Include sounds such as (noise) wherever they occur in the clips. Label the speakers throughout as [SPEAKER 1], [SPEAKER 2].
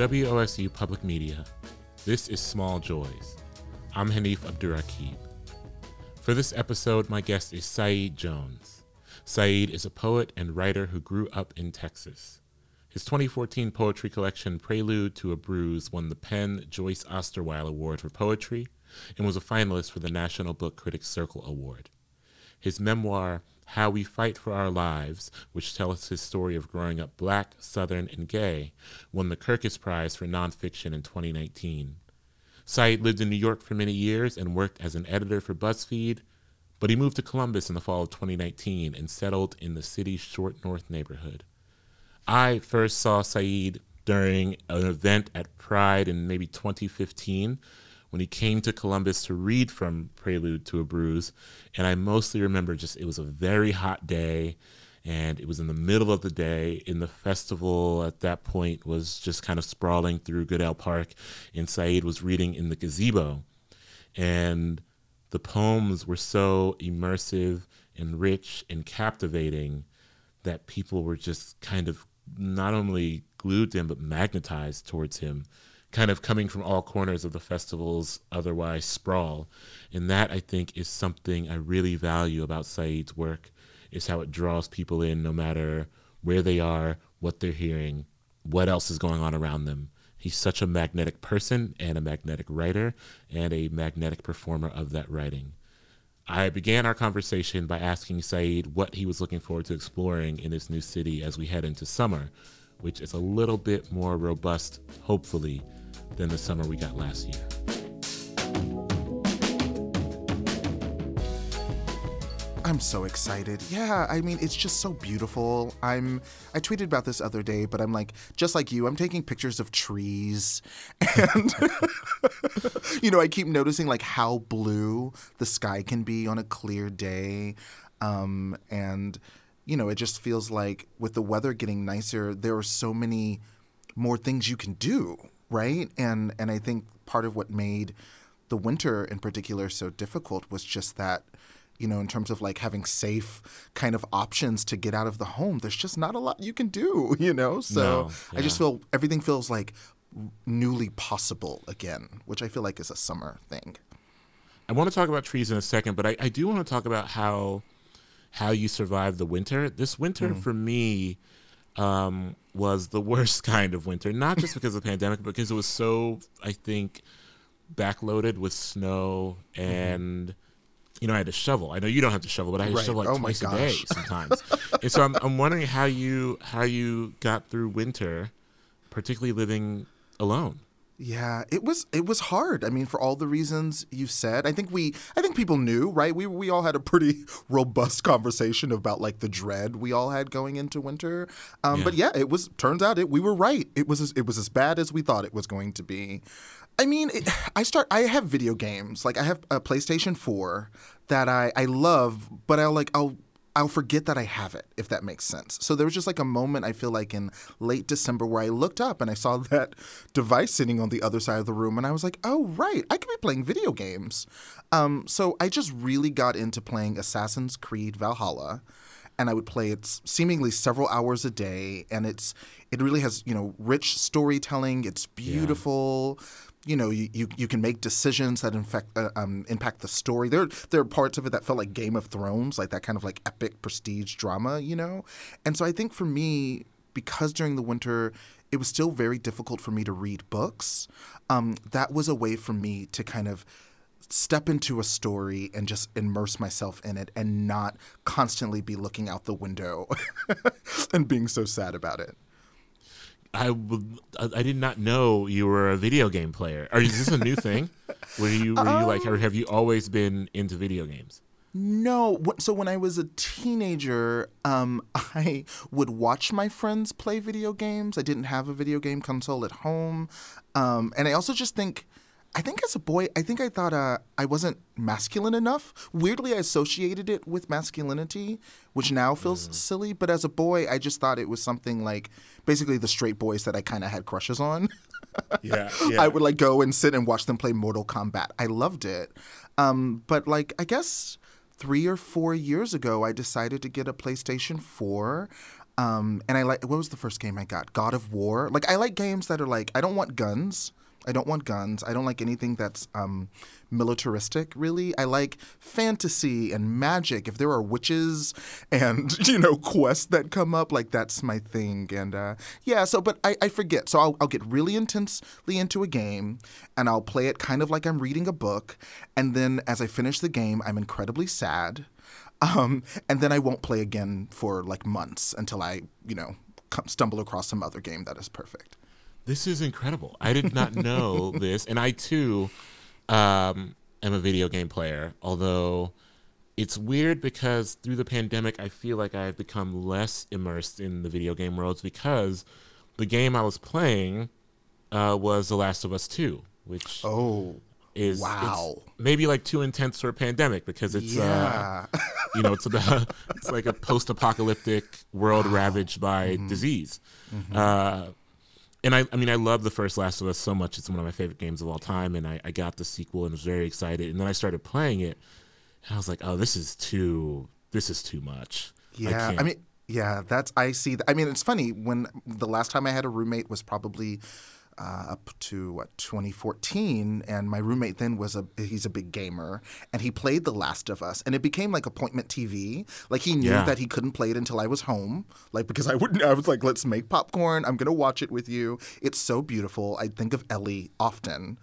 [SPEAKER 1] WOSU Public Media, this is Small Joys. I'm Hanif Abdurraqib. For this episode, my guest is Saeed Jones. Saeed is a poet and writer who grew up in Texas. His 2014 poetry collection, Prelude to a Bruise, won the PEN Joyce Osterweil Award for Poetry and was a finalist for the National Book Critics Circle Award. His memoir, How We Fight for Our Lives, which tells his story of growing up black, southern, and gay, won the Kirkus Prize for Nonfiction in 2019. Saeed lived in New York for many years and worked as an editor for BuzzFeed, but he moved to Columbus in the fall of 2019 and settled in the city's Short North neighborhood. I first saw Saeed during an event at Pride in maybe 2015 when he came to Columbus to read from Prelude to a Bruise. And I mostly remember just it was a very hot day and it was in the middle of the day in the festival at that point was just kind of sprawling through Goodale Park and Saeed was reading in the gazebo and the poems were so immersive and rich and captivating that people were just kind of not only glued to him but magnetized towards him kind of coming from all corners of the festival's otherwise sprawl. And that I think is something I really value about Saeed's work is how it draws people in no matter where they are, what they're hearing, what else is going on around them. He's such a magnetic person and a magnetic writer and a magnetic performer of that writing. I began our conversation by asking Saeed what he was looking forward to exploring in this new city as we head into summer, which is a little bit more robust, hopefully, than the summer we got last year.
[SPEAKER 2] I'm so excited. Yeah, I mean, it's just so beautiful. I'm I tweeted about this other day, but I'm like just like you, I'm taking pictures of trees (laughs) and (laughs) you know, I keep noticing like how blue the sky can be on a clear day. Um, and you know, it just feels like with the weather getting nicer, there are so many more things you can do right? And and I think part of what made the winter in particular so difficult was just that you know in terms of like having safe kind of options to get out of the home there's just not a lot you can do (laughs) you know so
[SPEAKER 1] No,
[SPEAKER 2] i just feel everything feels like newly possible again which i feel like is a summer thing
[SPEAKER 1] I want to talk about trees in a second, but I, I do want to talk about how how you survived the winter. This winter for me um, was the worst (laughs) kind of winter, not just because of the pandemic, but because it was so I think backloaded with snow mm-hmm. and. You know, I had to shovel. I know you don't have to shovel, but I had to
[SPEAKER 2] Right.
[SPEAKER 1] shovel like
[SPEAKER 2] Oh
[SPEAKER 1] twice a day (laughs) sometimes. and so I'm, I'm wondering how you how you got through winter, particularly living alone.
[SPEAKER 2] Yeah, it was it was hard. I mean, for all the reasons you said, I think we I think people knew, right? We we all had a pretty (laughs) robust conversation about like the dread we all had going into winter. Um,
[SPEAKER 1] Yeah.
[SPEAKER 2] But yeah, it was turns out it we were right. It was as, it was as bad as we thought it was going to be. I mean, it, (sighs) I start. I have video games. Like I have a PlayStation Four that I I love, but I'll like I'll I'll forget that I have it, if that makes sense. So there was just like a moment I feel like in late December where I looked up and I saw (laughs) that device sitting on the other side of the room, and I was like, oh, right, I could be playing video games. Um, so I just really got into playing Assassin's Creed Valhalla. And I would play it seemingly several hours a day, and it's it really has you know rich storytelling. It's beautiful you know you, you, you can make decisions that infect, uh, um, impact the story. There there are parts of it that felt like game of thrones like that kind of like epic prestige drama you know? And so i think for me because during the winter it was still very difficult for me to read books um, that was a way for me to kind of step into a story and just immerse myself in it and not constantly be looking out the window (laughs) and being so sad about it
[SPEAKER 1] I would- I did not know you were a video game player. Are is this a new thing? Were you were you like or have you always been into video games?
[SPEAKER 2] No. So when I was a teenager, um, (laughs) I would watch my friends play video games. I didn't have a video game console at home, um, and I also just think. I think as a boy, I think I thought uh, I wasn't masculine enough. Weirdly, I associated it with masculinity, which now feels silly. But as a boy, I just thought it was something like basically the straight boys that I kind of had crushes on. (laughs)
[SPEAKER 1] Yeah,
[SPEAKER 2] I would like go and sit and watch them play Mortal Kombat. I loved it. Um, but like I guess three or four years ago, I decided to get a PlayStation 4. Um, and I like what was the first game I got? God of War. Like I like games that are like I don't want guns. I don't want guns. I don't like anything that's um, militaristic, really. I like fantasy and magic. If there are witches and, (laughs) you know, quests that come up, like that's my thing. And uh, yeah, so, but I, I forget. So I'll, I'll get really intensely into a game and I'll play it kind of like I'm reading a book. And then as I finish the game, I'm incredibly sad. Um, and then I won't play again for like months until I, you know, stumble across some other game that is perfect.
[SPEAKER 1] This is incredible. I did not know (laughs) this, and I too um, am a video game player. Although it's weird because through the pandemic, I feel like I've become less immersed in the video game worlds because the game I was playing uh, was The Last of Us Two, which
[SPEAKER 2] oh
[SPEAKER 1] is
[SPEAKER 2] wow
[SPEAKER 1] maybe like too intense for a pandemic because it's uh,
[SPEAKER 2] yeah.
[SPEAKER 1] uh, you know it's about it's like a post-apocalyptic world wow. ravaged by mm-hmm. disease. Mm-hmm. Uh, and I, I mean, I love the first Last of Us so much. It's one of my favorite games of all time. And I, I got the sequel and was very excited. And then I started playing it, and I was like, oh, this is too, this is too much.
[SPEAKER 2] Yeah, I, I mean, yeah, that's I see. Th- I mean, it's funny when the last time I had a roommate was probably uh, up to what 2014 and my roommate then was a he's a big gamer and he played the last of us and it became like appointment tv like he knew yeah. that he couldn't play it until i was home like because i wouldn't (laughs) i was like let's make popcorn. I'm gonna watch it with you. It's so beautiful. I think of ellie often.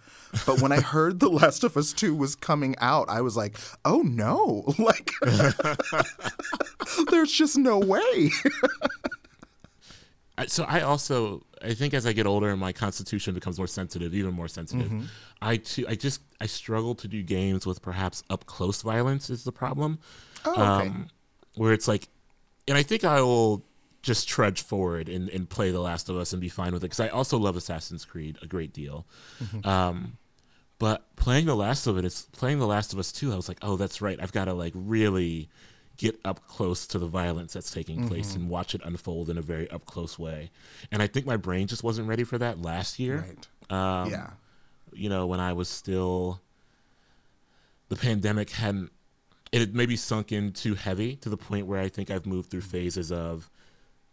[SPEAKER 2] But when i (laughs) heard the last of us 2 was coming out i was like oh no. (laughs) Like there's just no way
[SPEAKER 1] so I also I think as I get older and my constitution becomes more sensitive, even more sensitive, mm-hmm. I too I just I struggle to do games with perhaps up close violence is the problem.
[SPEAKER 2] Oh, okay. Um,
[SPEAKER 1] where it's like, and I think I will just trudge forward and, and play The Last of Us and be fine with it because I also love Assassin's Creed a great deal. Mm-hmm. Um, but playing The Last of It, it's playing The Last of Us too. I was like, oh, that's right. I've got to like really get up close to the violence that's taking place mm-hmm. and watch it unfold in a very up close way. And I think my brain just wasn't ready for that last year.
[SPEAKER 2] Right. Um, yeah.
[SPEAKER 1] You know, when I was still, the pandemic hadn't, it had maybe sunk in too heavy to the point where I think I've moved through phases of,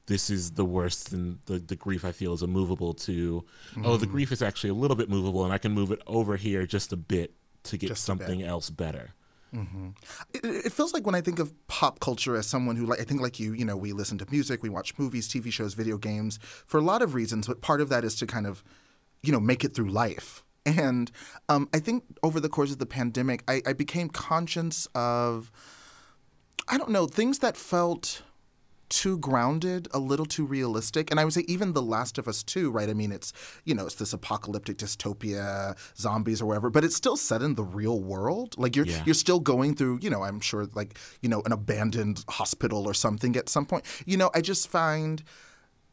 [SPEAKER 1] this is the worst and the, the grief I feel is immovable to, mm-hmm. oh, the mm-hmm. grief is actually a little bit movable and I can move it over here just a bit to get just something else better.
[SPEAKER 2] Mm-hmm. It, feels like when I think of pop culture as someone who, like, I think like you, you know, we listen to music, we watch movies, TV shows, video games for a lot of reasons, but part of that is to kind of, you know, make it through life. And um, I think over the course of the pandemic, I, I became conscious of, I don't know, things that felt too grounded, a little too realistic. And I would say even The Last of Us 2, right? I mean, it's, you know, it's this apocalyptic dystopia, zombies or whatever, but it's still set in the real world. Like you're yeah. you're still going through, you know, I'm sure like, you know, an abandoned hospital or something at some point. You know, I just find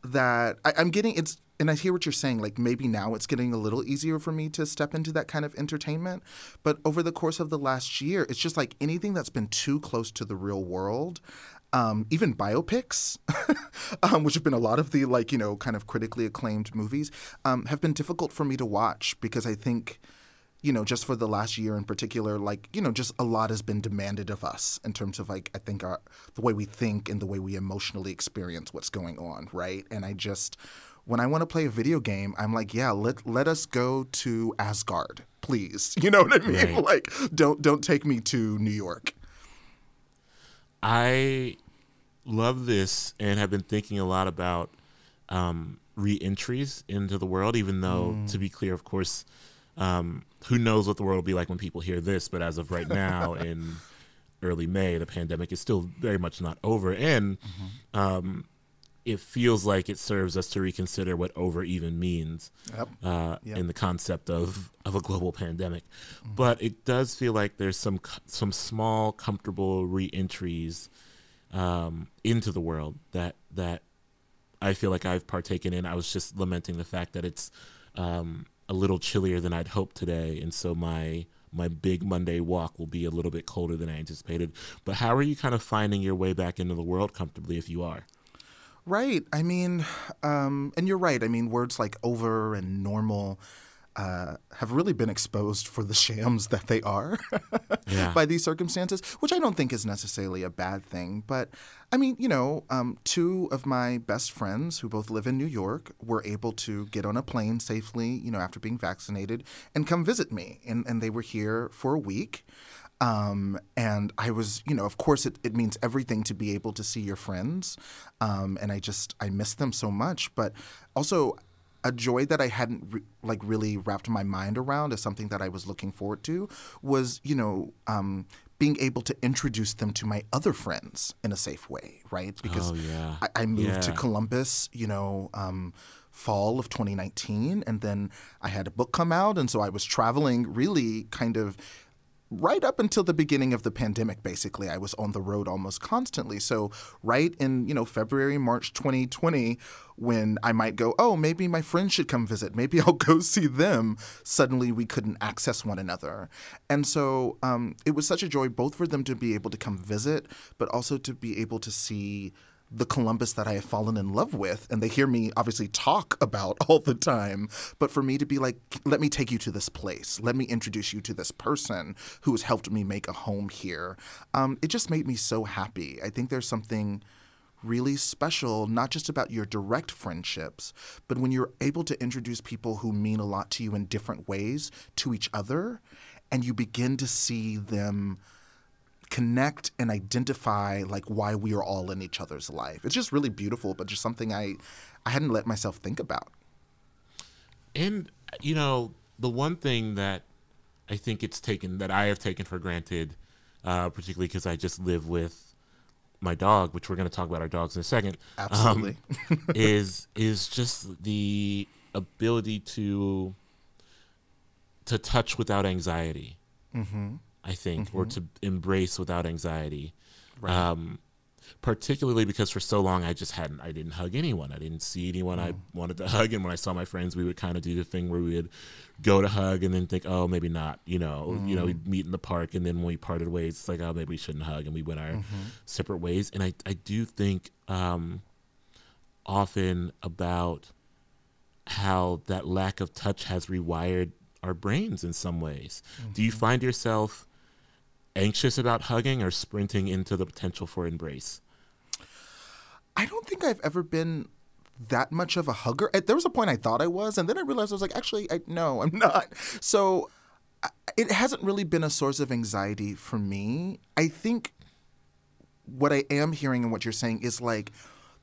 [SPEAKER 2] that I, I'm getting it's and I hear what you're saying. Like maybe now it's getting a little easier for me to step into that kind of entertainment. But over the course of the last year, it's just like anything that's been too close to the real world, um, even biopics, (laughs) um, which have been a lot of the like you know kind of critically acclaimed movies, um, have been difficult for me to watch because I think, you know, just for the last year in particular, like you know, just a lot has been demanded of us in terms of like I think our the way we think and the way we emotionally experience what's going on, right? And I just when I want to play a video game, I'm like, yeah, let let us go to Asgard, please. (laughs) You know what I mean? Right. Like, don't don't take me to New York.
[SPEAKER 1] I love this and have been thinking a lot about um, re-entries into the world. Even though, mm. to be clear, of course, um, who knows what the world will be like when people hear this? But as of right (laughs) now, in early May, the pandemic is still very much not over, and mm-hmm. um, it feels like it serves us to reconsider what over even means
[SPEAKER 2] yep.
[SPEAKER 1] Uh,
[SPEAKER 2] yep.
[SPEAKER 1] in the concept of, of a global pandemic. Mm-hmm. But it does feel like there's some some small, comfortable reentries um, into the world that that I feel like I've partaken in. I was just lamenting the fact that it's um, a little chillier than I'd hoped today, and so my my big Monday walk will be a little bit colder than I anticipated. But how are you kind of finding your way back into the world comfortably if you are?
[SPEAKER 2] Right. I mean, um, and you're right. I mean, words like over and normal. uh, have really been exposed for the (laughs) shams that they are
[SPEAKER 1] Yeah.
[SPEAKER 2] by these circumstances, which I don't think is necessarily a bad thing. But I mean, you know, um, two of my best friends who both live in New York were able to get on a plane safely, you know, after being vaccinated and come visit me. And, and they were here for a week. Um, and I was, you know, of course, it, it means everything to be able to see your friends. Um, and I just, I miss them so much. But also, a joy that I hadn't re- like really wrapped my mind around as something that I was looking forward to was, you know, um, being able to introduce them to my other friends in a safe way, right? Because
[SPEAKER 1] Oh, yeah.
[SPEAKER 2] I, I moved to Columbus, you know, um, fall of 2019, and then I had a book come out, and so I was traveling really kind of right up until the beginning of the pandemic basically. I was on the road almost constantly. So right in you know february march 2020 when i might go oh maybe my friends should come visit. Maybe (laughs) i'll go see them suddenly we couldn't access one another. And so um, it was such a joy both for them to be able to come visit but also to be able to see the Columbus that I have fallen in love with, and they hear me obviously talk about (laughs) all the time. But for me to be like, let me take you to this place, let me introduce you to this person who has helped me make a home here, um, it just made me so happy. I think there's something really special, not just about your direct friendships, but when you're able to introduce people who mean a lot to you in different ways to each other, and you begin to see them connect and identify like why we are all in each other's life. It's just really beautiful, but just something I I hadn't let myself think about.
[SPEAKER 1] And you know, the one thing that I think it's taken that I have taken for granted, uh, particularly because I just live with my dog, which we're going to talk about our dogs in a second. um,
[SPEAKER 2] Absolutely. (laughs) (laughs)
[SPEAKER 1] is is just the ability to to touch without anxiety. Mm-hmm. I think, or mm-hmm. to embrace without anxiety. Um, particularly because for so long I just hadn't, I didn't hug anyone. I didn't see anyone I mm-hmm. wanted to (laughs) hug, and when I saw my friends, we would kind of do the thing where we would go to hug and then think, oh, maybe not. You know, you know, we'd mm. meet in the park, and then when we parted ways, it's like, oh, maybe we shouldn't hug, and we went our mm-hmm. separate ways. And I, I do think. Um, often about how that lack of touch has rewired our brains in some ways. Do you find yourself anxious about hugging or sprinting into the potential for embrace?
[SPEAKER 2] I don't think I've ever been that much of a hugger. There was a point I thought I was, and then I realized I was like, actually, I, no, (laughs) I'm not. So it hasn't really been a source of anxiety for me. I think what I am hearing and what you're saying is like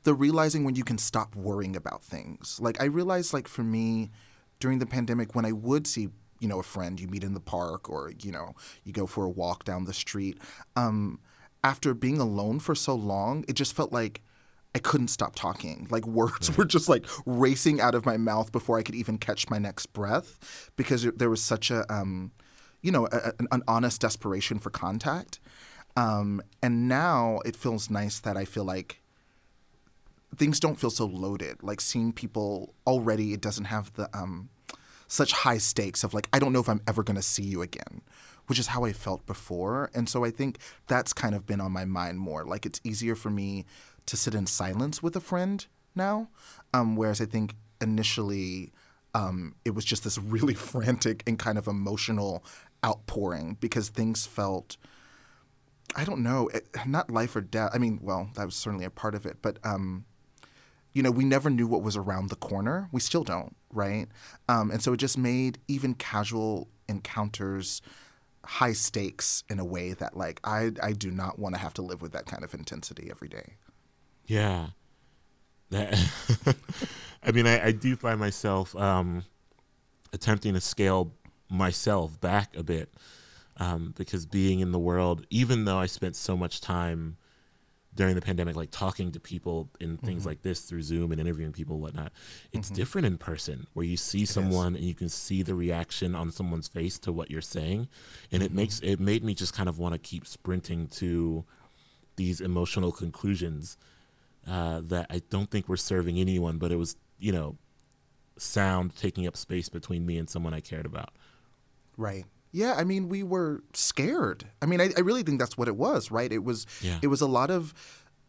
[SPEAKER 2] the realizing when you can stop worrying about things. Like I realized like for me during the pandemic when I would see, you know, a friend you meet in the park or, you know, you go for a walk down the street, um, after being alone for so long, it just felt like I couldn't stop talking. Like words were just like racing out of my mouth before I could even catch my next breath because there was such a, um, you know, a, an, an honest desperation for contact. Um, and now it feels nice that I feel like things don't feel so loaded. Like seeing people already, it doesn't have the um, such high stakes of like I don't know if I'm ever going to see you again, which is how I felt before. And so I think that's kind of been on my mind more. Like it's easier for me to sit in silence with a friend now, um, whereas I think initially um, it was just this (laughs) really frantic and kind of emotional outpouring because things felt. I don't know, it, not life or death. I mean, well, that was certainly a part of it, but um, you know, we never knew what was around the corner. We still don't, right? Um, and so it just made even casual encounters high stakes in a way that, like, I I do not want to have to live with that kind of intensity every day.
[SPEAKER 1] Yeah. That (laughs) I mean, I, I do find myself um, attempting to scale myself back a bit um, because being in the world, even though I spent so much time during the pandemic, like talking to people in things mm-hmm. like this through Zoom and interviewing people and whatnot, it's mm-hmm. different in person where you see someone and you can see the reaction on someone's face to what you're saying. And it makes mm-hmm. it made me just kind of want to keep sprinting to these emotional conclusions uh, that I don't think were serving anyone, but it was, you know, sound taking up space between me and someone I cared about.
[SPEAKER 2] Right. Yeah, I mean, we were scared. I mean, I, I really think that's what it was, right? It was
[SPEAKER 1] Yeah.
[SPEAKER 2] it was a lot of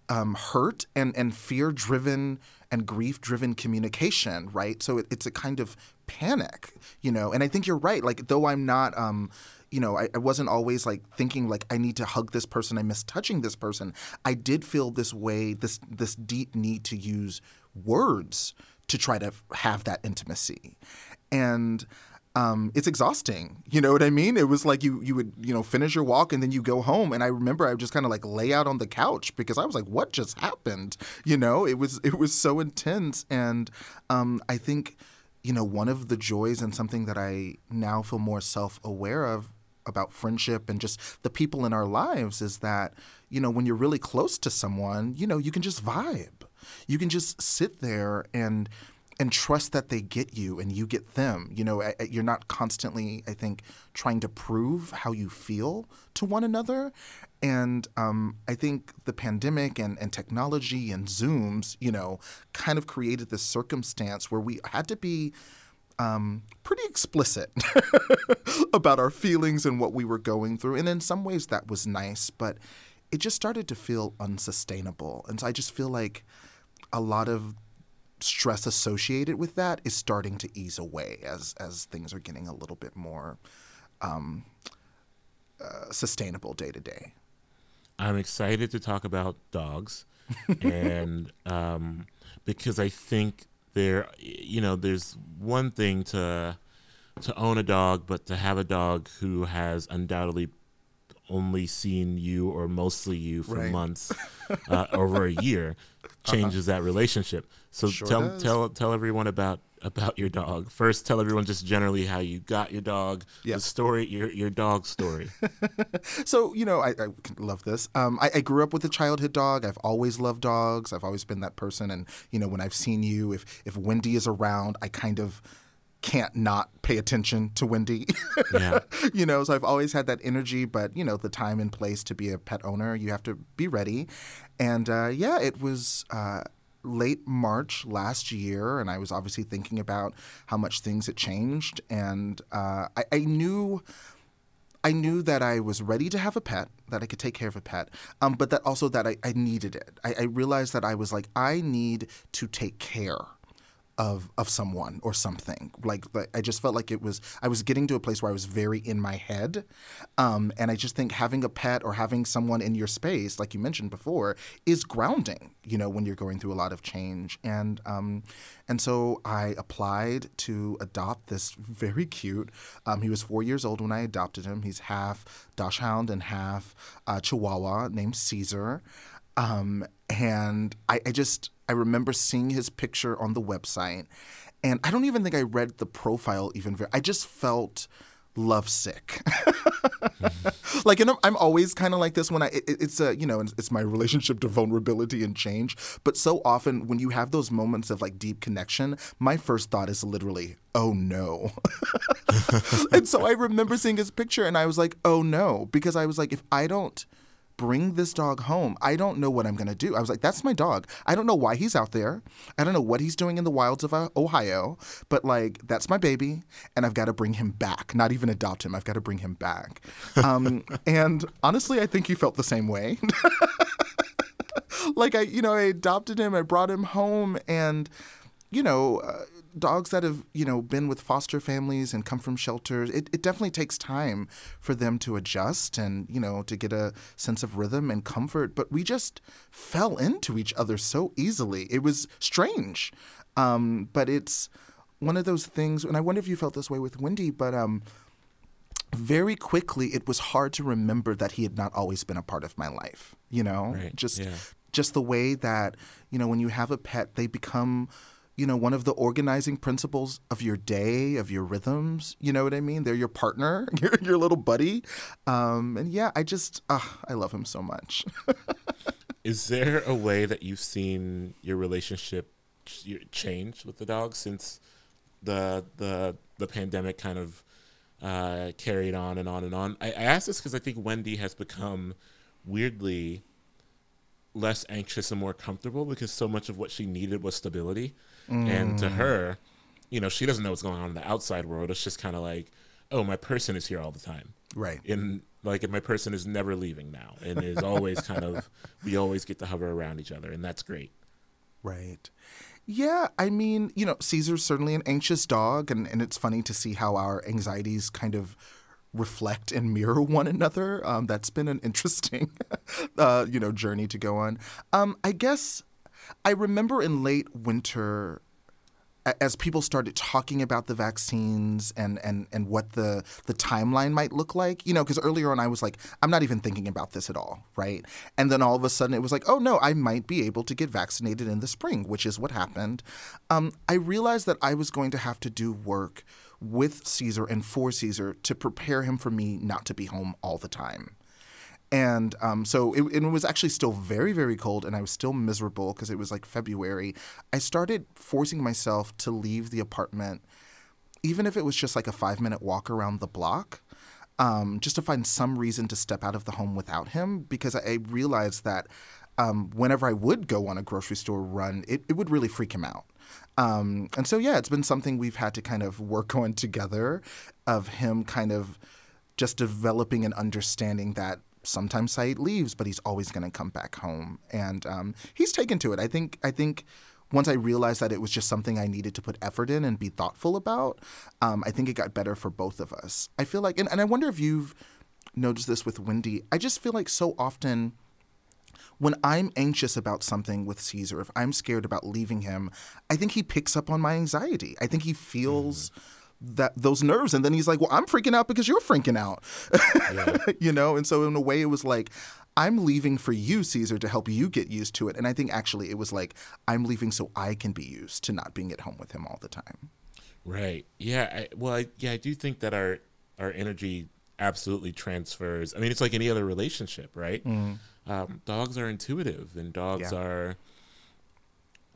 [SPEAKER 2] um, hurt and and fear driven and grief driven communication, right? So it, it's a kind of panic, you know. And I think you're right. Like though I'm not. Um, you know, I, I, wasn't always like thinking like I need to hug this person. I miss touching this person. I did feel this way, this this deep need to use words to try to have that intimacy, and um, it's exhausting. You know what I mean? It was like you you would you know finish your walk and then you go home. And I remember I would just kind of like lay out on the couch because I was like, what just happened? You know, it was it was so intense. And um, I think you know one of the joys and something that I now feel more self aware of about friendship and just the people in our lives is that you know when you're really close to someone, you know you can just vibe. You can just sit there and and trust that they get you and you get them. You know, you're not constantly, I think, trying to prove how you feel to one another. And um, I think the pandemic and, and technology and Zooms, you know, kind of created this circumstance where we had to be um, pretty explicit (laughs) about our feelings and what we were going through. And in some ways, that was nice, but it just started to feel unsustainable. And so I just feel like a lot of stress associated with that is starting to ease away as as things are getting a little bit more um, uh, sustainable day to day.
[SPEAKER 1] I'm excited to talk about dogs, (laughs) and um, because I think there, you know, there's one thing to to own a dog, but to have a dog who has undoubtedly only seen you or mostly you for right. months (laughs) uh, over a year uh-huh. changes uh-huh. that relationship. So sure tell does. tell tell everyone about about your dog. First, tell everyone just generally how you got your dog. Yep. The story, your your dog story. (laughs)
[SPEAKER 2] so you know, I, I love this. Um, I, I, grew up with a childhood dog. I've always loved dogs. I've always been that person. And you know, when I've seen you, if if Wendy is around, I kind of can't not pay attention to Wendy. (laughs) Yeah. you know, so I've always had that energy, but you know, the time and place to be a pet owner, you have to be ready. And uh, yeah, it was. Uh, late March last year, and I was obviously thinking about how much things had changed, and uh, I, I, knew. I knew that I was ready to have a pet, that I could take care of a pet, um, but that also that I, I needed it. I, I realized that I was like, I need to take care of of someone or something. Like, like, I just felt like it was I was getting to a place where I was very in my head, um, and I just think having a pet or having someone in your space, like you mentioned before, is grounding. You know, when you're going through a lot of change, and um, and so I applied to adopt this very cute. Um, he was four years old when I adopted him. He's half Dachshund and half uh, Chihuahua, named Caesar. Um, and I, I just I remember seeing his picture on the website, and I don't even think I read the profile even very. I just felt lovesick. (laughs) Like, and I'm, I'm always kind of like this when I, it, it's a, you know, it's my relationship to vulnerability and change. But so often when you have those moments of like deep connection, my first thought is literally, oh no. (laughs) and so I remember seeing his picture and I was like, oh no, because I was like, if I don't bring this dog home. I don't know what I'm going to do. I was like, that's my dog. I don't know why he's out there. I don't know what he's doing in the wilds of uh, Ohio, but like, that's my baby, and I've got to bring him back. Not even adopt him. I've got to bring him back. (laughs) Um, and honestly, I think he felt the same way. (laughs) like, I, you know, I adopted him, I brought him home, and, you know, uh, dogs that have you know been with foster families and come from shelters it, it definitely takes time for them to adjust and you know to get a sense of rhythm and comfort but we just fell into each other so easily it was strange um, but it's one of those things and i wonder if you felt this way with wendy but um, very quickly it was hard to remember that he had not always been a part of my life you know
[SPEAKER 1] right.
[SPEAKER 2] just
[SPEAKER 1] yeah.
[SPEAKER 2] just the way that you know when you have a pet they become you know, one of the organizing principles of your day, of your rhythms. You know what I mean? They're your partner, (laughs) your, your little buddy. Um, and yeah, I just, uh, I love him so much. (laughs)
[SPEAKER 1] Is there a way that you've seen your relationship change with the dog since the the the pandemic kind of uh, carried on and on and on? I, I ask this because I think Wendy has become weirdly less anxious and more comfortable because so much of what she needed was stability. Mm. And to mm. her, you know, she doesn't know what's going on in the outside world. It's just kind of like, oh, my person is here all the time.
[SPEAKER 2] Right.
[SPEAKER 1] And like if my person is never leaving now and is always (laughs) kind of we always get to hover around each other and that's great.
[SPEAKER 2] Right. Yeah, I mean, you know, Caesar's certainly an anxious dog, and, and it's funny to see how our anxieties kind of reflect and mirror one another. Um, that's been an interesting, (laughs) uh, you know, journey to go on. Um, I guess I remember in late winter as people started talking about the vaccines and, and, and what the, the timeline might look like, you know, because earlier on I was like, I'm not even thinking about this at all, right? And then all of a sudden it was like, oh no, I might be able to get vaccinated in the spring, which is what happened. Um, I realized that I was going to have to do work with Caesar and for Caesar to prepare him for me not to be home all the time. And um, so it, it, was actually still very, very cold, and I was still miserable because it was like February. I started forcing myself to leave the apartment, even if it was just like a five minute walk around the block, um, just to find some reason to step out of the home without him, because I realized that um, whenever I would go on a grocery store run, it, it would really freak him out. Um, and so, yeah, it's been something we've had to kind of work (laughs) on together of him kind of just developing an understanding that sometimes Saeed leaves, but he's always going to come back home, and um, he's taken to it. I think. I think once I realized that it was just something I needed to put effort in and be thoughtful about, um, I think it got better for both of us. I feel like, and, and I wonder if you've noticed this with Wendy. I just feel like so often when I'm anxious about something with Caesar, if I'm scared about leaving him, I think he picks up on my anxiety. I think he feels. Mm that those nerves and then he's like well i'm freaking out because you're freaking out yeah. (laughs) you know and so in a way it was like i'm leaving for you caesar to help you get used to it and i think actually it was like i'm leaving so i can be used to not being at home with him all the time
[SPEAKER 1] right yeah I, well I, yeah i do think that our our energy absolutely transfers i mean it's like any other relationship right mm. Um, dogs are intuitive and dogs yeah. are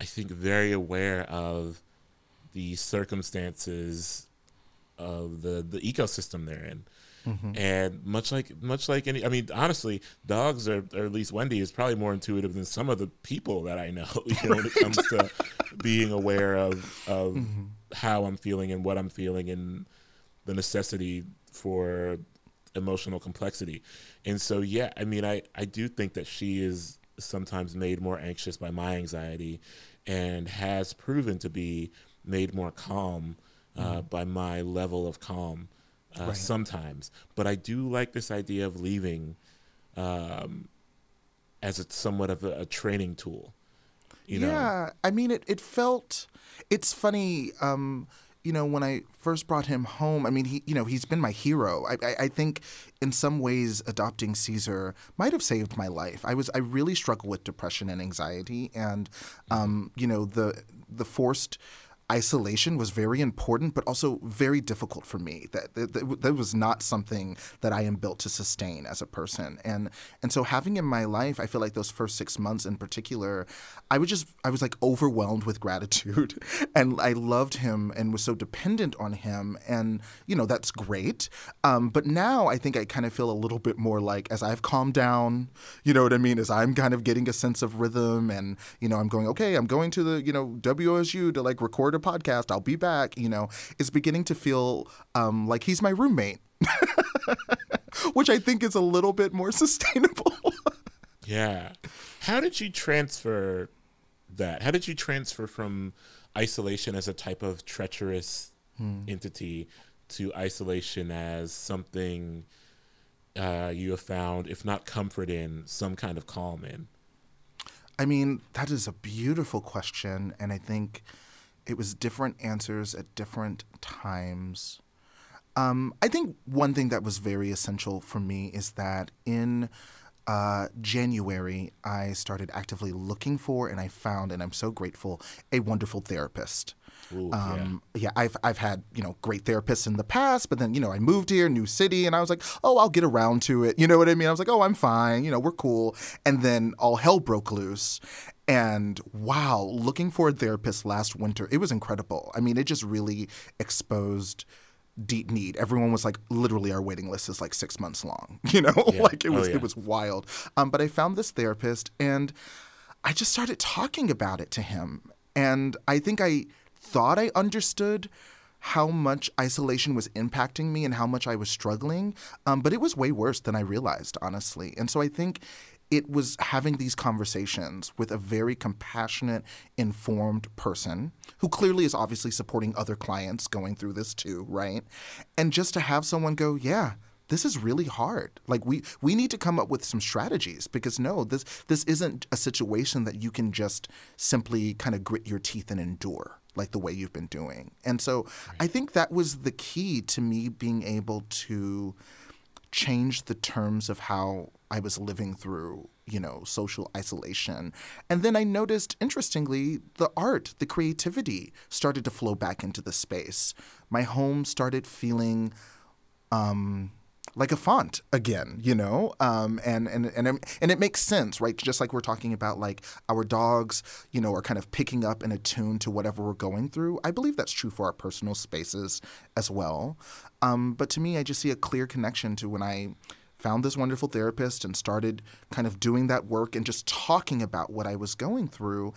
[SPEAKER 1] i think very aware of the circumstances of the the ecosystem they're in. Mm-hmm. And much like much like any, I mean, honestly, dogs are, or at least Wendy is probably more intuitive than some of the people that I know. (laughs) You know, when it comes to being aware of of mm-hmm. how I'm feeling and what I'm feeling and the necessity for emotional complexity. And so, yeah, I mean, I I do think that she is sometimes made more anxious by my anxiety, and has proven to be made more calm uh, mm. by my level of calm uh, right. sometimes. But I do like this idea of leaving um, as it's somewhat of a, a training tool.
[SPEAKER 2] You know? Yeah, I mean, it, it felt. It's funny. Um, you know, when I first brought him home, I mean, he, you know, he's been my hero. I, I, I, think in some ways, adopting Caesar might have saved my life. I was, I really struggle with depression and anxiety, and, um, you know, the the forced isolation was very important, but also very difficult for me. That, that that was not something that I am built to sustain as a person, and and so having in my life, I feel like those first six months in particular, I was just I was like overwhelmed with gratitude, (laughs) and I loved him and was so dependent on him, and you know that's great. Um, but now I think I kind of feel a little bit more like as I've calmed down, you know what I mean, as I'm kind of getting a sense of rhythm, and you know I'm going okay, I'm going to the you know WSU to like record a podcast. I'll be back. You know, is beginning to feel um, like he's my roommate, (laughs) which I think is a little bit more (laughs) sustainable.
[SPEAKER 1] yeah. How did you transfer that? How did you transfer from isolation as a type of treacherous hmm. entity to isolation as something uh, you have found, if not comfort in, some kind of calm in?
[SPEAKER 2] I mean, that is a beautiful question. And I think it was different answers at different times. Um, I think one thing that was very essential for me is that in uh, January, I started actively looking for, and I found, and I'm so grateful, a wonderful therapist. Ooh, um, yeah. yeah, I've I've had you know great therapists in the past, but then you know I moved here, new city, and I was like, oh, I'll get around to it. You know what I mean? I was like, oh, I'm fine. You know, we're cool. And then all hell broke loose, and wow, looking for a therapist last winter, it was incredible. I mean, it just really exposed deep need. Everyone was like, literally, our waiting list is like six months long. (laughs) You know, yeah. like it was oh, yeah. it was wild. Um, but I found this therapist, and I just started talking about it to him, and I think I thought I understood how much isolation was impacting me and how much I was struggling. Um, but it was way worse than I realized, honestly. And so I think it was having these conversations with a very compassionate, informed person who clearly is obviously supporting other clients going through this too, right? And just to have someone go, yeah, this is really hard. Like we we need to come up with some strategies because no, this this isn't a situation that you can just simply kind of grit your teeth and endure like the way you've been doing. And so right. I think that was the key to me being able to change the terms of how I was living through, you know, social isolation. And then I noticed, interestingly, the art, the creativity started to flow back into the space. My home started feeling um, like a font again, you know, um, and and and and it makes sense, right? Just like we're talking about, like our dogs, you know, are kind of picking up and attuned to whatever we're going through. I believe that's true for our personal spaces as well. Um, but to me, I just see a clear connection to when I found this wonderful therapist and started kind of doing that work and just talking about what I was going through.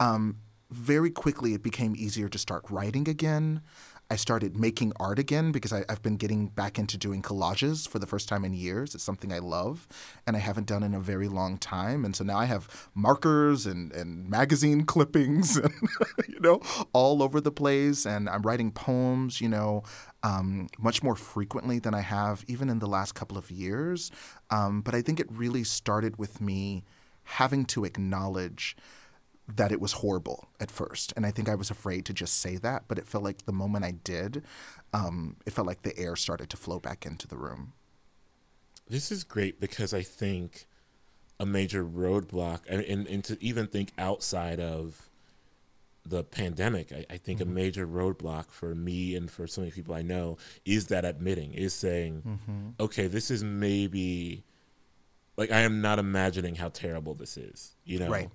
[SPEAKER 2] Um, very quickly, it became easier to start writing again. I started making art again because I, have been getting back into doing collages for the first time in years. It's something I love and I haven't done in a very long time. And so now I have markers and, and magazine (laughs) clippings (laughs) and, you know, all over the place. And I'm writing poems, you know, um, much more frequently than I have even in the last couple of years. Um, but I think it really started with me having to acknowledge that it was horrible at first. And I think I was afraid to just say that, but it felt like the moment I did, um, it felt like the air started to flow back into the room.
[SPEAKER 1] This is great because I think a major roadblock, and, and, and to even think outside of the pandemic, I, I think mm-hmm. a major roadblock for me and for so many people I know is that admitting, is saying, mm-hmm. okay, this is maybe like I am not imagining how terrible this is, you know?
[SPEAKER 2] Right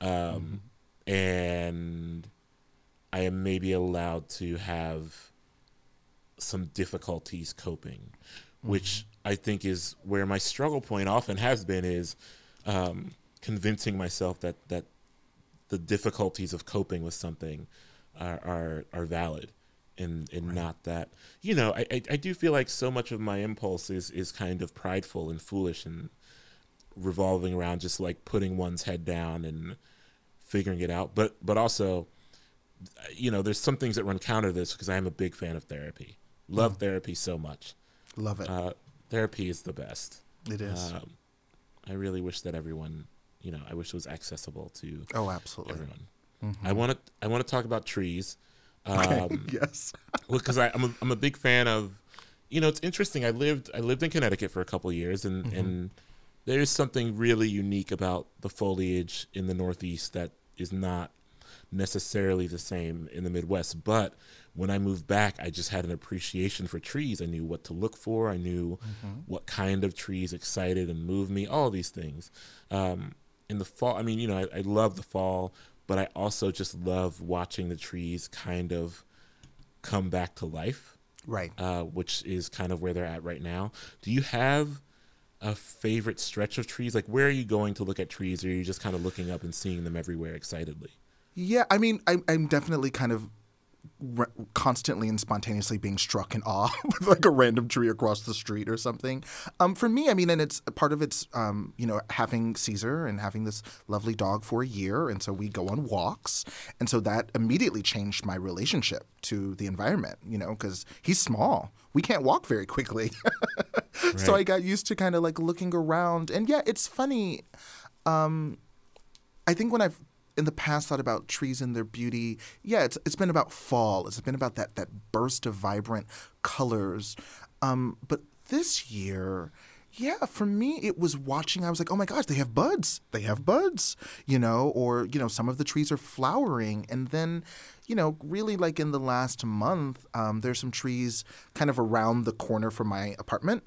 [SPEAKER 1] um, mm-hmm. and I am maybe allowed to have some difficulties coping, mm-hmm. which I think is where my struggle point often has been is um, convincing myself that that the difficulties of coping with something are are, are valid and and right. not that you know I, I, I do feel like so much of my impulse is is kind of prideful and foolish and revolving around just like putting one's head down and figuring it out. But but also, you know, there's some things that run counter to this because I am a big fan of therapy. Love mm. therapy so much.
[SPEAKER 2] Love it.
[SPEAKER 1] Uh, therapy is the best.
[SPEAKER 2] It is. Um,
[SPEAKER 1] I really wish that everyone, you know, I wish it was accessible to.
[SPEAKER 2] Oh, absolutely.
[SPEAKER 1] Everyone. Mm-hmm. I want to. I want to talk about trees. (laughs) Um,
[SPEAKER 2] yes.
[SPEAKER 1] because I'm a, I'm a big fan of. You know, it's interesting. I lived I lived in Connecticut for a couple years, and mm-hmm. and there's something really unique about the foliage in the Northeast that is not necessarily the same in the Midwest. But when I moved back, I just had an appreciation for trees. I knew what to look for. I knew mm-hmm. what kind of trees excited and moved me. All these things. Um, in the fall, I mean, you know, I, I love the fall, but I also just love watching the trees kind of come back to life.
[SPEAKER 2] Right.
[SPEAKER 1] Uh, which is kind of where they're at right now. Do you have a favorite stretch of trees? Like, where are you going to look at trees, or are you just kind of looking up and seeing them everywhere excitedly?
[SPEAKER 2] Yeah, I mean, I'm, I'm definitely kind of re- constantly and spontaneously being struck in awe (laughs) with like a random tree across the street or something. Um, for me, I mean, and it's part of it's um, you know having Caesar and having this lovely dog for a year, and so we go on walks, and so that immediately changed my relationship to the environment. You know, because he's small, we can't walk very quickly, (laughs) (laughs) right. so I got used to kind of like looking around, and yeah, it's funny. Um, I think when I've in the past thought about trees and their beauty. Yeah, it's it's been about fall. It's been about that that burst of vibrant colors. Um, but this year, yeah, for me, it was watching. I was like, oh my gosh, they have buds. They have buds, you know, or, you know, some of the trees are flowering. And then, you know, really like in the last month, um, there's some trees kind of around the corner from my apartment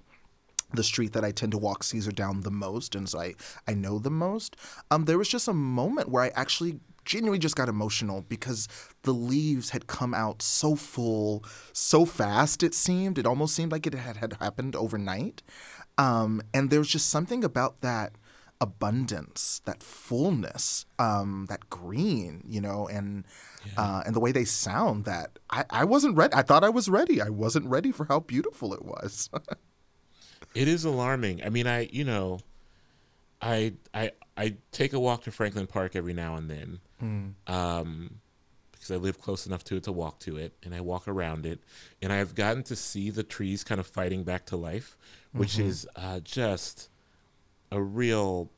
[SPEAKER 2] the street that I tend to walk Caesar down the most, and so I, I know the most. Um, there was just a moment where I actually genuinely just got emotional because the leaves had come out so full, so fast, it seemed. It almost seemed like it had, had happened overnight. Um, and there was just something about that abundance, that fullness, um, that green, you know, and yeah. uh, and the way they sound. That I, I wasn't ready. I thought I was ready. I wasn't ready for how beautiful it was. (laughs)
[SPEAKER 1] it is alarming. I mean, I you know, I I I take a walk to Franklin Park every now and then. Mm. Um, because I live close enough to it to walk to it, and I walk around it, and I've gotten to see the trees kind of fighting back to life, which mm-hmm. is uh, just a real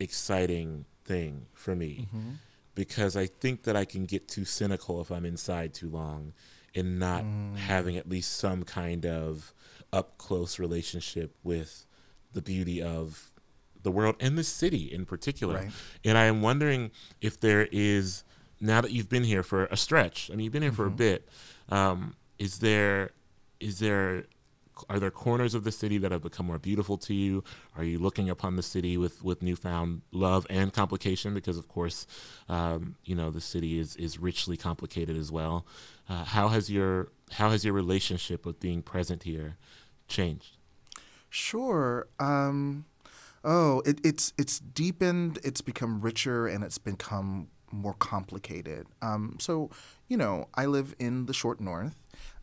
[SPEAKER 1] exciting thing for me mm-hmm. because I think that I can get too cynical if I'm inside too long and not mm. having at least some kind of up close relationship with the beauty of the world and the city in particular. Right. And I am wondering if there is now that you've been here for a stretch. I mean, you've been here mm-hmm. for a mm-hmm. bit. Um, is there is there are there corners of the city that have become more beautiful to you? Are you looking upon the city with, with newfound love and complication? Because of course, um, you know the city is is richly complicated as well. Uh, how has your how has your relationship with being present here changed?
[SPEAKER 2] Sure. Um, oh, it, it's it's deepened. It's become richer, and it's become more complicated. Um, so, you know, I live in the short north,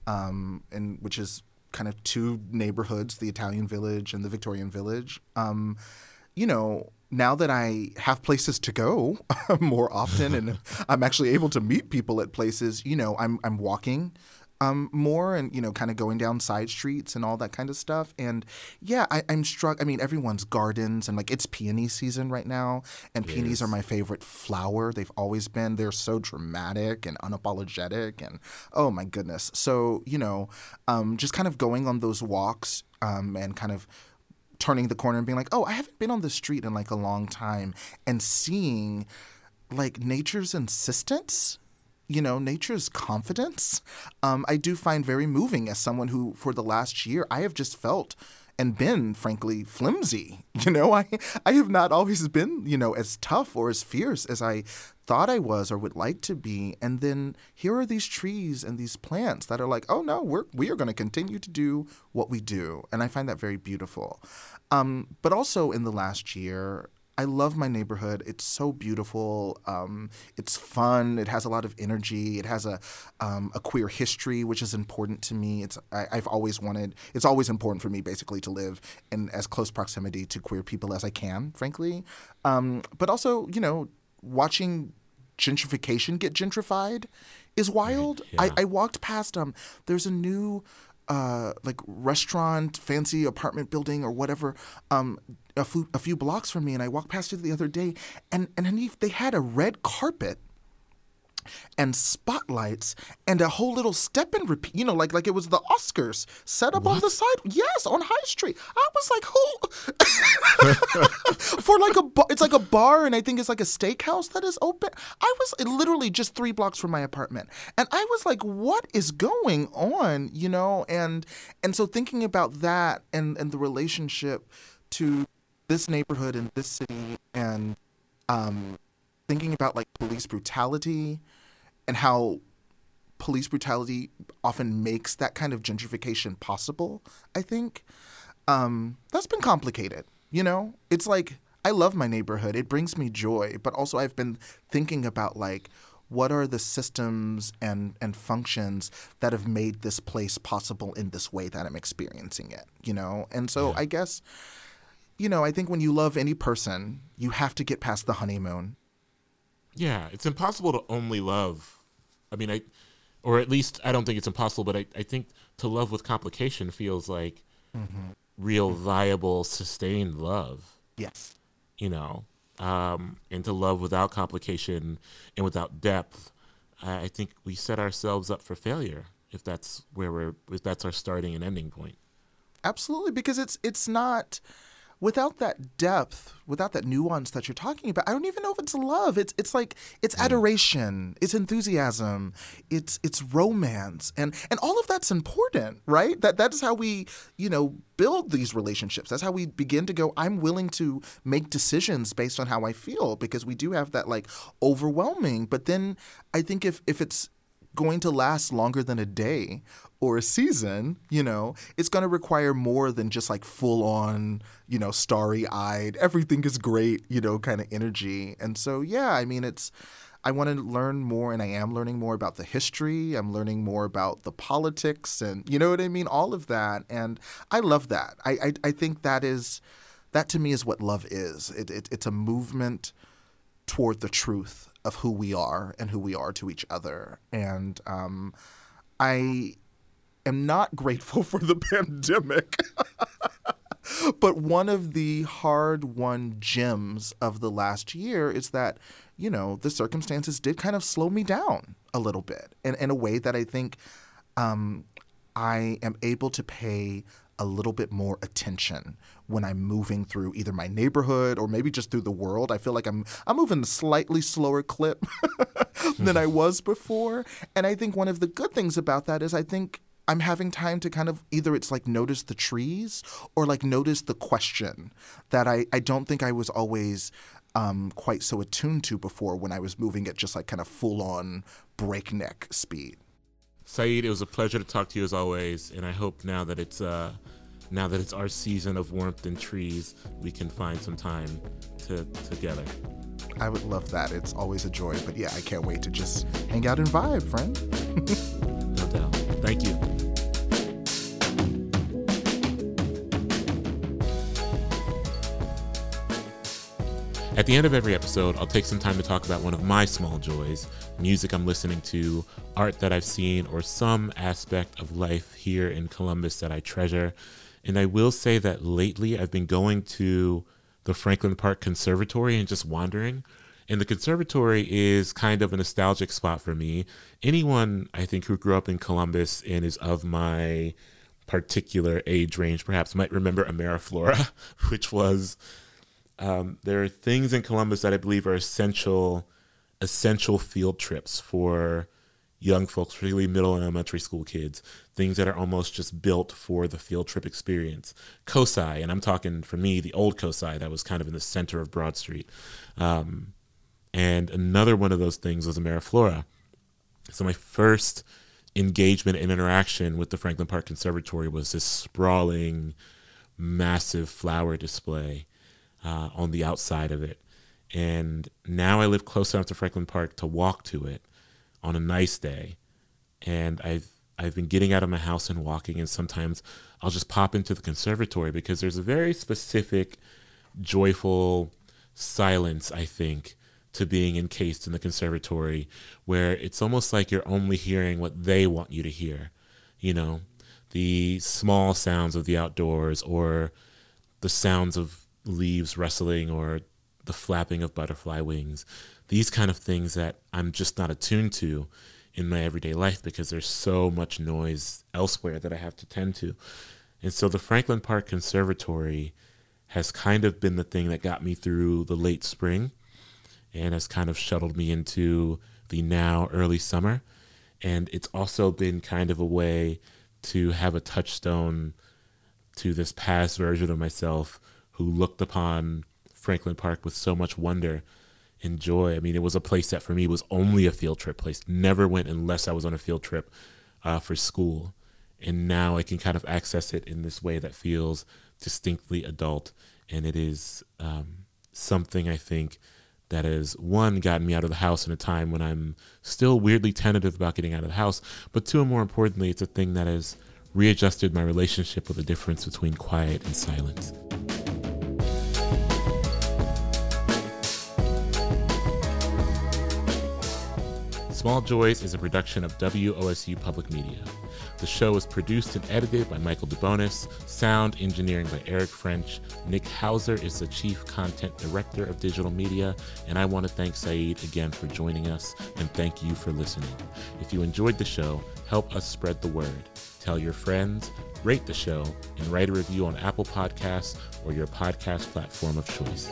[SPEAKER 2] um, and which is kind of two neighborhoods, the Italian Village and the Victorian Village. Um, you know, now that I have places to go (laughs) more often and (laughs) I'm actually able to meet people at places, you know, I'm I'm walking um, more and you know kind of going down side streets and all that kind of stuff. And yeah I, am struck i mean everyone's gardens and like it's peony season right now and peonies are my favorite flower. They've always been. They're so dramatic and unapologetic and oh my goodness. So you know um, just kind of going on those walks um, and kind of turning the corner and being like oh i haven't been on the street in like a long time and seeing like nature's insistence you know, nature's confidence, um, I do find very moving as someone who, for the last year, I have just felt and been, frankly, flimsy. (laughs) You know, I I have not always been, you know, as tough or as fierce as I thought I was or would like to be. And then here are these trees and these plants that are like, oh no, we're we are going to continue to do what we do, and I find that very beautiful. Um, but also in the last year, I love my neighborhood. It's so beautiful. Um, it's fun. It has a lot of energy. It has a um, a queer history, which is important to me. It's I, have always wanted. It's always important for me, basically, to live in as close proximity to queer people as I can. Frankly, um, but also, you know, watching gentrification get gentrified is wild. Yeah. I, I walked past um. There's a new uh, like restaurant, fancy apartment building or whatever, um, a, few, a few blocks from me, and I walked past it the other day, and and Hanif, they had a red carpet and spotlights and a whole little step and repeat, you know, like like it was the Oscars set up what? on the side. Yes, on High Street. I was like, who? (laughs) For like a bar, it's like a bar, and I think it's like a steakhouse that is open. I was literally just three blocks from my apartment, and I was like, what is going on? You know, and and so thinking about that and and the relationship to this neighborhood and this city and um, thinking about like police brutality and how police brutality often makes that kind of gentrification possible, I think. Um, that's been complicated. You know, it's like I love my neighborhood. It brings me joy, but also I've been thinking about like what are the systems and and functions that have made this place possible in this way that I'm experiencing it, you know? And so yeah. I guess you know, I think when you love any person, you have to get past the honeymoon.
[SPEAKER 1] Yeah, it's impossible to only love. I mean, I, or at least I don't think it's impossible, but I, I think to love with complication feels like mm-hmm. real, viable, sustained love.
[SPEAKER 2] Yes.
[SPEAKER 1] You know, um, and to love without complication and without depth, I, I think we set ourselves up for failure if that's where we're, if that's our starting and ending point.
[SPEAKER 2] Absolutely, because it's it's not without that depth, without that nuance that you're talking about, I don't even know if it's love. It's it's like it's mm. adoration, it's enthusiasm, it's it's romance, and and all of that's important, right? That that is how we you know build these relationships. That's how we begin to go. I'm willing to make decisions based on how I feel because we do have that like overwhelming. But then I think if if it's going to last longer than a day or a season, you know, it's going to require more than just like full on, you know, starry eyed, everything is great, you know, kind of energy. And so, yeah, I mean, it's, I want to learn more, and I am learning more about the history. I'm learning more about the politics, and you know what I mean? All of that. And I love that. I, I, I think that is, that to me is what love is. It, it, it's a movement toward the truth of who we are and who we are to each other. And um, I am not (laughs) grateful for the pandemic. (laughs) but one of the hard won gems of the last year is that, you know, the circumstances did kind of slow me down a little bit in, in a way that I think um, I am able to pay a little bit more attention when I'm moving through either my neighborhood or maybe just through the world. I feel like I'm I'm moving a slightly slower clip (laughs) than I was before. And I think one of the good things about that is I think I'm having time to kind of either it's like notice the trees or like notice the question that I, I don't think I was always um, quite so attuned to before when I was moving at just like kind of full on breakneck speed.
[SPEAKER 1] Saeed, it was a pleasure to talk to you as always, and I hope now that it's uh, now that it's our season of warmth and trees, we can find some time to together.
[SPEAKER 2] I would love that. It's always a joy, but yeah, I can't wait to just hang out and vibe, friend. (laughs)
[SPEAKER 1] no doubt. Thank you. At the end of every episode, I'll take some time to talk about one of my small joys music I'm listening to, art that I've seen, or some aspect of life here in Columbus that I treasure. And I will say that lately I've been going to the Franklin Park Conservatory and just wandering. And the conservatory is kind of a nostalgic spot for me. Anyone, I think, who grew up in Columbus and is of my particular age range perhaps might remember Ameriflora, (laughs) which was um, there are things in Columbus that I believe are essential, essential field trips for young folks, particularly middle and elementary school kids. Things that are almost just built for the field trip experience. COSI, and I'm talking for me the old COSI that was kind of in the center of Broad Street. Um, and another one of those things was Ameriflora. So my first engagement and interaction with the Franklin Park Conservatory was this sprawling, massive flower display uh, on the outside of it. And now I live close enough to Franklin Park to walk to it on a nice day. And I've I've been getting out of my house and walking, and sometimes I'll just pop into the conservatory because there's a very specific, joyful silence, I think, to being encased in the conservatory where it's almost like you're only hearing what they want you to hear. You know, the small sounds of the outdoors or the sounds of leaves rustling or the flapping of butterfly wings, these kind of things that I'm just not attuned to in my everyday life because there's so much noise elsewhere that I have to tend to. And so the Franklin Park Conservatory has kind of been the thing that got me through the late spring and has kind of shuttled me into the now early summer. And it's also been kind of a way to have a touchstone to this past version of myself who looked upon Franklin Park with so much wonder and joy. I mean, it was a place that for me was only a field trip place. Never went unless I was on a field trip uh, for school. And now I can kind of access it in this way that feels distinctly adult. And it is um, something I think that has, one, gotten me out of the house in a time when I'm still weirdly tentative about getting out of the house. But two, and more importantly, it's a thing that has readjusted my relationship with the difference between quiet and silence. Small Joys is a production of WOSU Public Media. The show is produced and edited by Michael DeBonis, sound engineering by Eric French. Nick Hauser is the Chief Content Director of Digital Media, and I want to thank Saeed again for joining us, and thank you for listening. If you enjoyed the show, help us spread the word. Tell your friends, rate the show, and write a review on Apple Podcasts or your podcast platform of choice.